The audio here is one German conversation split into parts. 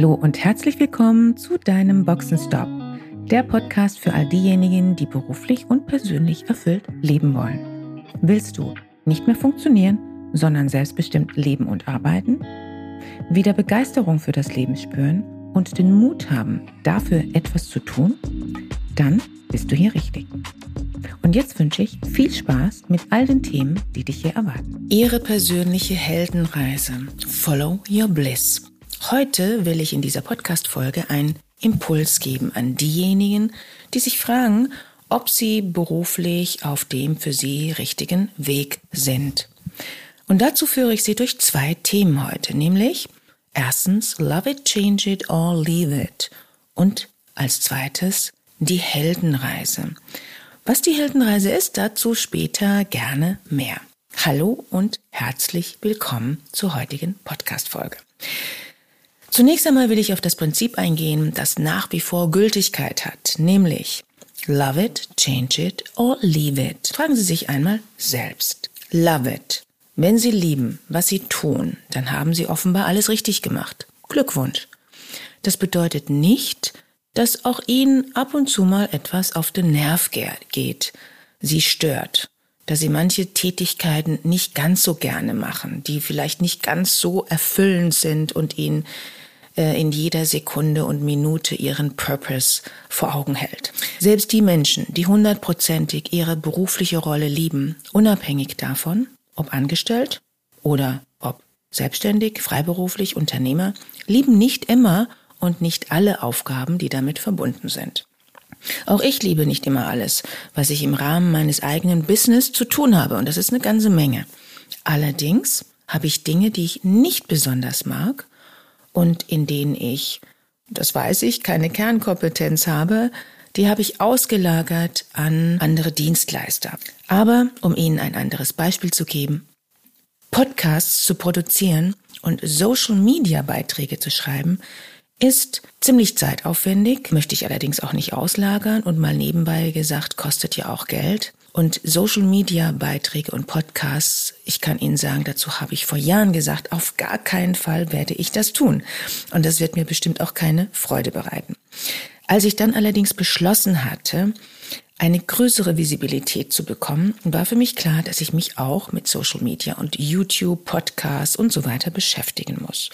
Hallo und herzlich willkommen zu deinem Boxenstopp, der Podcast für all diejenigen, die beruflich und persönlich erfüllt leben wollen. Willst du nicht mehr funktionieren, sondern selbstbestimmt leben und arbeiten? Wieder Begeisterung für das Leben spüren und den Mut haben, dafür etwas zu tun? Dann bist du hier richtig. Und jetzt wünsche ich viel Spaß mit all den Themen, die dich hier erwarten. Ihre persönliche Heldenreise. Follow Your Bliss. Heute will ich in dieser Podcast-Folge einen Impuls geben an diejenigen, die sich fragen, ob sie beruflich auf dem für sie richtigen Weg sind. Und dazu führe ich sie durch zwei Themen heute, nämlich erstens Love it, change it or leave it und als zweites die Heldenreise. Was die Heldenreise ist, dazu später gerne mehr. Hallo und herzlich willkommen zur heutigen Podcast-Folge. Zunächst einmal will ich auf das Prinzip eingehen, das nach wie vor Gültigkeit hat, nämlich Love it, change it or leave it. Fragen Sie sich einmal selbst. Love it. Wenn Sie lieben, was Sie tun, dann haben Sie offenbar alles richtig gemacht. Glückwunsch. Das bedeutet nicht, dass auch Ihnen ab und zu mal etwas auf den Nerv geht, Sie stört, dass Sie manche Tätigkeiten nicht ganz so gerne machen, die vielleicht nicht ganz so erfüllend sind und Ihnen in jeder Sekunde und Minute ihren Purpose vor Augen hält. Selbst die Menschen, die hundertprozentig ihre berufliche Rolle lieben, unabhängig davon, ob angestellt oder ob selbstständig, freiberuflich, Unternehmer, lieben nicht immer und nicht alle Aufgaben, die damit verbunden sind. Auch ich liebe nicht immer alles, was ich im Rahmen meines eigenen Business zu tun habe, und das ist eine ganze Menge. Allerdings habe ich Dinge, die ich nicht besonders mag und in denen ich, das weiß ich, keine Kernkompetenz habe, die habe ich ausgelagert an andere Dienstleister. Aber um Ihnen ein anderes Beispiel zu geben, Podcasts zu produzieren und Social-Media-Beiträge zu schreiben, ist ziemlich zeitaufwendig, möchte ich allerdings auch nicht auslagern und mal nebenbei gesagt, kostet ja auch Geld. Und Social Media Beiträge und Podcasts, ich kann Ihnen sagen, dazu habe ich vor Jahren gesagt, auf gar keinen Fall werde ich das tun. Und das wird mir bestimmt auch keine Freude bereiten. Als ich dann allerdings beschlossen hatte, eine größere Visibilität zu bekommen, war für mich klar, dass ich mich auch mit Social Media und YouTube, Podcasts und so weiter beschäftigen muss.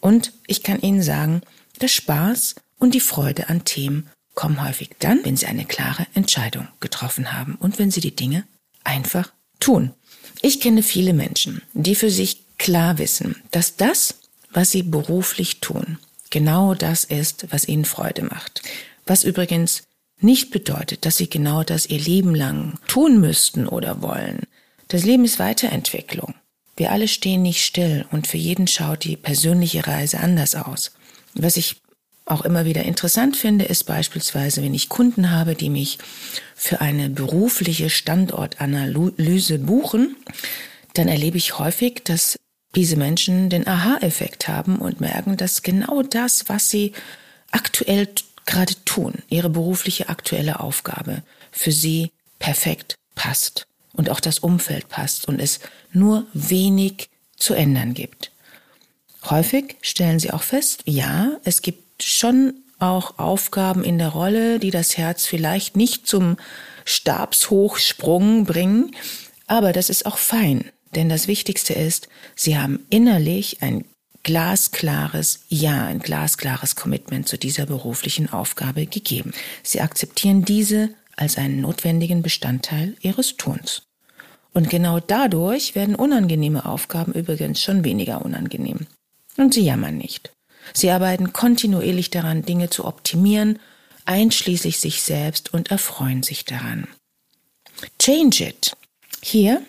Und ich kann Ihnen sagen, der Spaß und die Freude an Themen kommen häufig dann, wenn sie eine klare Entscheidung getroffen haben und wenn sie die Dinge einfach tun. Ich kenne viele Menschen, die für sich klar wissen, dass das, was sie beruflich tun, genau das ist, was ihnen Freude macht. Was übrigens nicht bedeutet, dass sie genau das ihr Leben lang tun müssten oder wollen. Das Leben ist Weiterentwicklung. Wir alle stehen nicht still und für jeden schaut die persönliche Reise anders aus. Was ich auch immer wieder interessant finde, ist beispielsweise, wenn ich Kunden habe, die mich für eine berufliche Standortanalyse buchen, dann erlebe ich häufig, dass diese Menschen den Aha-Effekt haben und merken, dass genau das, was sie aktuell gerade tun, ihre berufliche aktuelle Aufgabe, für sie perfekt passt und auch das Umfeld passt und es nur wenig zu ändern gibt. Häufig stellen sie auch fest, ja, es gibt schon auch Aufgaben in der Rolle, die das Herz vielleicht nicht zum Stabshochsprung bringen, aber das ist auch fein, denn das Wichtigste ist, sie haben innerlich ein glasklares Ja, ein glasklares Commitment zu dieser beruflichen Aufgabe gegeben. Sie akzeptieren diese als einen notwendigen Bestandteil ihres Tuns. Und genau dadurch werden unangenehme Aufgaben übrigens schon weniger unangenehm. Und sie jammern nicht. Sie arbeiten kontinuierlich daran, Dinge zu optimieren, einschließlich sich selbst und erfreuen sich daran. Change it. Hier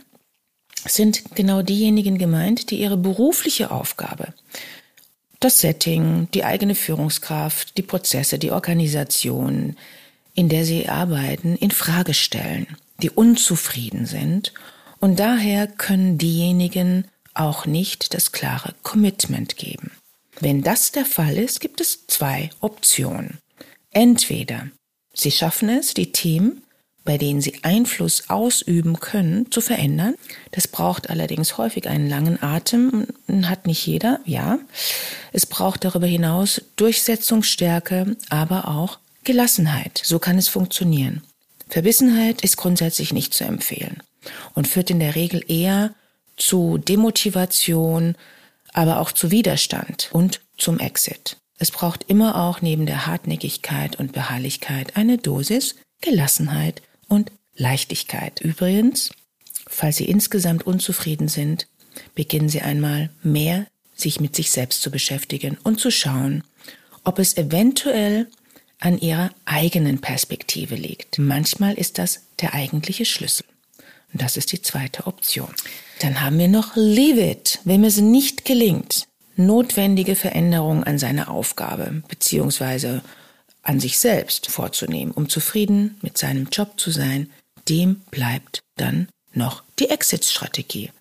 sind genau diejenigen gemeint, die ihre berufliche Aufgabe, das Setting, die eigene Führungskraft, die Prozesse, die Organisation, in der sie arbeiten, in Frage stellen, die unzufrieden sind und daher können diejenigen auch nicht das klare Commitment geben. Wenn das der Fall ist, gibt es zwei Optionen. Entweder Sie schaffen es, die Themen bei denen sie Einfluss ausüben können, zu verändern. Das braucht allerdings häufig einen langen Atem, hat nicht jeder, ja. Es braucht darüber hinaus Durchsetzungsstärke, aber auch Gelassenheit. So kann es funktionieren. Verbissenheit ist grundsätzlich nicht zu empfehlen und führt in der Regel eher zu Demotivation, aber auch zu Widerstand und zum Exit. Es braucht immer auch neben der Hartnäckigkeit und Beharrlichkeit eine Dosis Gelassenheit und Leichtigkeit. Übrigens, falls Sie insgesamt unzufrieden sind, beginnen Sie einmal mehr sich mit sich selbst zu beschäftigen und zu schauen, ob es eventuell an Ihrer eigenen Perspektive liegt. Manchmal ist das der eigentliche Schlüssel. Und das ist die zweite Option. Dann haben wir noch Leave It, wem es nicht gelingt, notwendige Veränderungen an seiner Aufgabe bzw. an sich selbst vorzunehmen, um zufrieden mit seinem Job zu sein, dem bleibt dann noch die Exit-Strategie.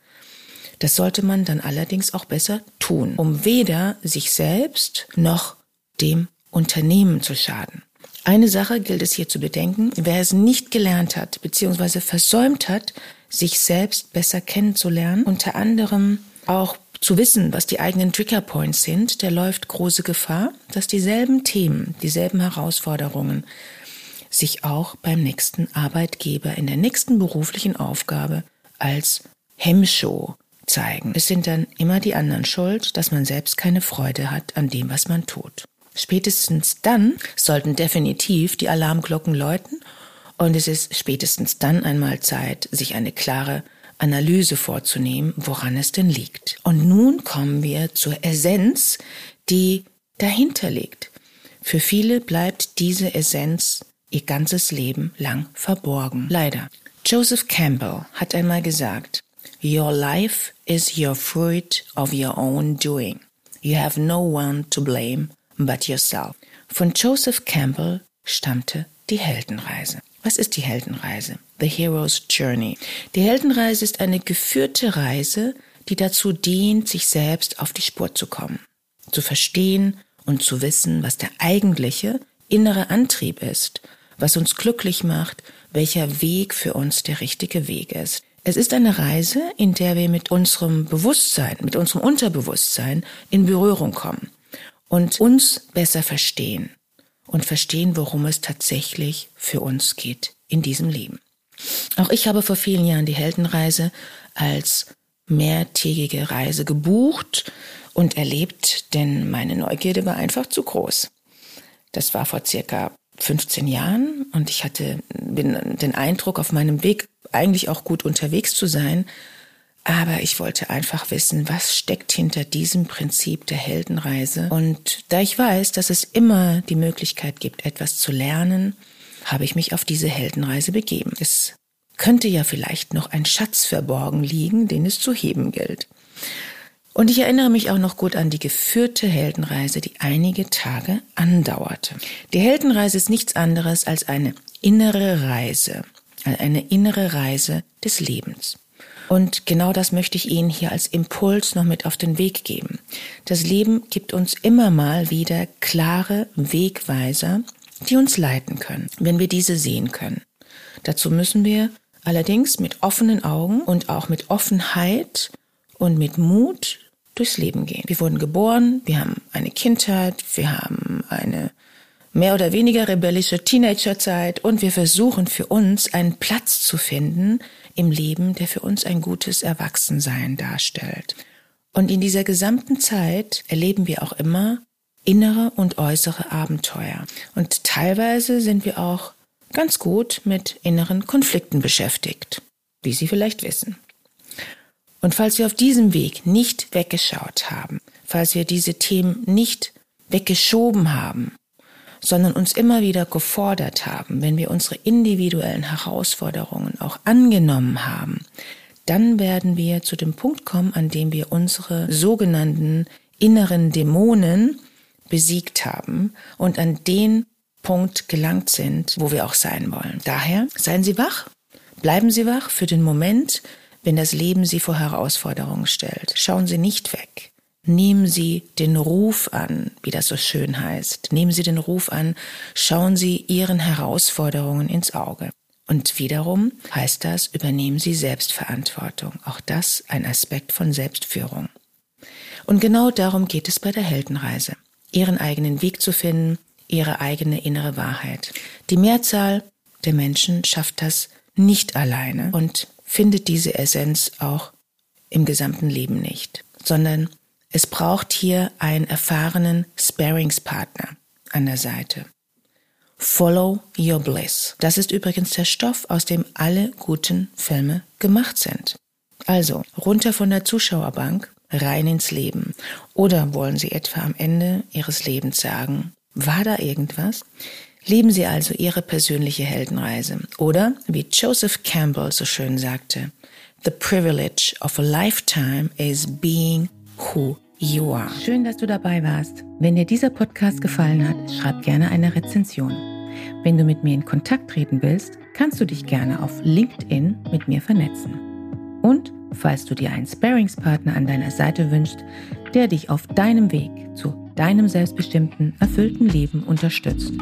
Das sollte man dann allerdings auch besser tun, um weder sich selbst noch dem Unternehmen zu schaden. Eine Sache gilt es hier zu bedenken, wer es nicht gelernt hat bzw. versäumt hat, sich selbst besser kennenzulernen, unter anderem auch zu wissen, was die eigenen Triggerpoints sind, der läuft große Gefahr, dass dieselben Themen, dieselben Herausforderungen sich auch beim nächsten Arbeitgeber in der nächsten beruflichen Aufgabe als Hemmshow zeigen. Es sind dann immer die anderen schuld, dass man selbst keine Freude hat an dem, was man tut. Spätestens dann sollten definitiv die Alarmglocken läuten und es ist spätestens dann einmal Zeit, sich eine klare Analyse vorzunehmen, woran es denn liegt. Und nun kommen wir zur Essenz, die dahinter liegt. Für viele bleibt diese Essenz ihr ganzes Leben lang verborgen. Leider. Joseph Campbell hat einmal gesagt, Your life is your fruit of your own doing. You have no one to blame but yourself. Von Joseph Campbell stammte die Heldenreise. Was ist die Heldenreise? The Hero's Journey. Die Heldenreise ist eine geführte Reise, die dazu dient, sich selbst auf die Spur zu kommen, zu verstehen und zu wissen, was der eigentliche innere Antrieb ist, was uns glücklich macht, welcher Weg für uns der richtige Weg ist. Es ist eine Reise, in der wir mit unserem Bewusstsein, mit unserem Unterbewusstsein in Berührung kommen und uns besser verstehen und verstehen, worum es tatsächlich für uns geht in diesem Leben. Auch ich habe vor vielen Jahren die Heldenreise als mehrtägige Reise gebucht und erlebt, denn meine Neugierde war einfach zu groß. Das war vor circa 15 Jahren und ich hatte den Eindruck, auf meinem Weg eigentlich auch gut unterwegs zu sein, aber ich wollte einfach wissen, was steckt hinter diesem Prinzip der Heldenreise. Und da ich weiß, dass es immer die Möglichkeit gibt, etwas zu lernen, habe ich mich auf diese Heldenreise begeben. Es könnte ja vielleicht noch ein Schatz verborgen liegen, den es zu heben gilt. Und ich erinnere mich auch noch gut an die geführte Heldenreise, die einige Tage andauerte. Die Heldenreise ist nichts anderes als eine innere Reise, eine innere Reise des Lebens. Und genau das möchte ich Ihnen hier als Impuls noch mit auf den Weg geben. Das Leben gibt uns immer mal wieder klare Wegweiser, die uns leiten können, wenn wir diese sehen können. Dazu müssen wir allerdings mit offenen Augen und auch mit Offenheit und mit Mut durchs Leben gehen. Wir wurden geboren, wir haben eine Kindheit, wir haben eine mehr oder weniger rebellische Teenagerzeit und wir versuchen für uns einen Platz zu finden im Leben, der für uns ein gutes Erwachsensein darstellt. Und in dieser gesamten Zeit erleben wir auch immer innere und äußere Abenteuer. Und teilweise sind wir auch ganz gut mit inneren Konflikten beschäftigt, wie Sie vielleicht wissen. Und falls wir auf diesem Weg nicht weggeschaut haben, falls wir diese Themen nicht weggeschoben haben, sondern uns immer wieder gefordert haben, wenn wir unsere individuellen Herausforderungen auch angenommen haben, dann werden wir zu dem Punkt kommen, an dem wir unsere sogenannten inneren Dämonen besiegt haben und an den Punkt gelangt sind, wo wir auch sein wollen. Daher seien Sie wach, bleiben Sie wach für den Moment, wenn das Leben Sie vor Herausforderungen stellt. Schauen Sie nicht weg. Nehmen Sie den Ruf an, wie das so schön heißt. Nehmen Sie den Ruf an, schauen Sie Ihren Herausforderungen ins Auge. Und wiederum heißt das, übernehmen Sie Selbstverantwortung. Auch das ein Aspekt von Selbstführung. Und genau darum geht es bei der Heldenreise. Ihren eigenen Weg zu finden, ihre eigene innere Wahrheit. Die Mehrzahl der Menschen schafft das nicht alleine und findet diese Essenz auch im gesamten Leben nicht, sondern es braucht hier einen erfahrenen Sparingspartner an der Seite. Follow Your Bliss. Das ist übrigens der Stoff, aus dem alle guten Filme gemacht sind. Also runter von der Zuschauerbank, rein ins Leben. Oder wollen Sie etwa am Ende Ihres Lebens sagen, war da irgendwas? Leben Sie also Ihre persönliche Heldenreise. Oder, wie Joseph Campbell so schön sagte, The privilege of a lifetime is being who are. Schön, dass du dabei warst. Wenn dir dieser Podcast gefallen hat, schreib gerne eine Rezension. Wenn du mit mir in Kontakt treten willst, kannst du dich gerne auf LinkedIn mit mir vernetzen. Und falls du dir einen Sparingspartner an deiner Seite wünschst, der dich auf deinem Weg zu deinem selbstbestimmten, erfüllten Leben unterstützt,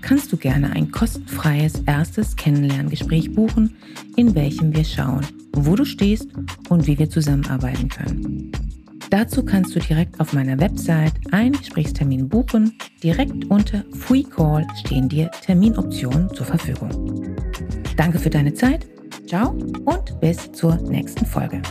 kannst du gerne ein kostenfreies erstes Kennenlerngespräch buchen, in welchem wir schauen, wo du stehst und wie wir zusammenarbeiten können. Dazu kannst du direkt auf meiner Website einen Gesprächstermin buchen. Direkt unter Free Call stehen dir Terminoptionen zur Verfügung. Danke für deine Zeit. Ciao und bis zur nächsten Folge.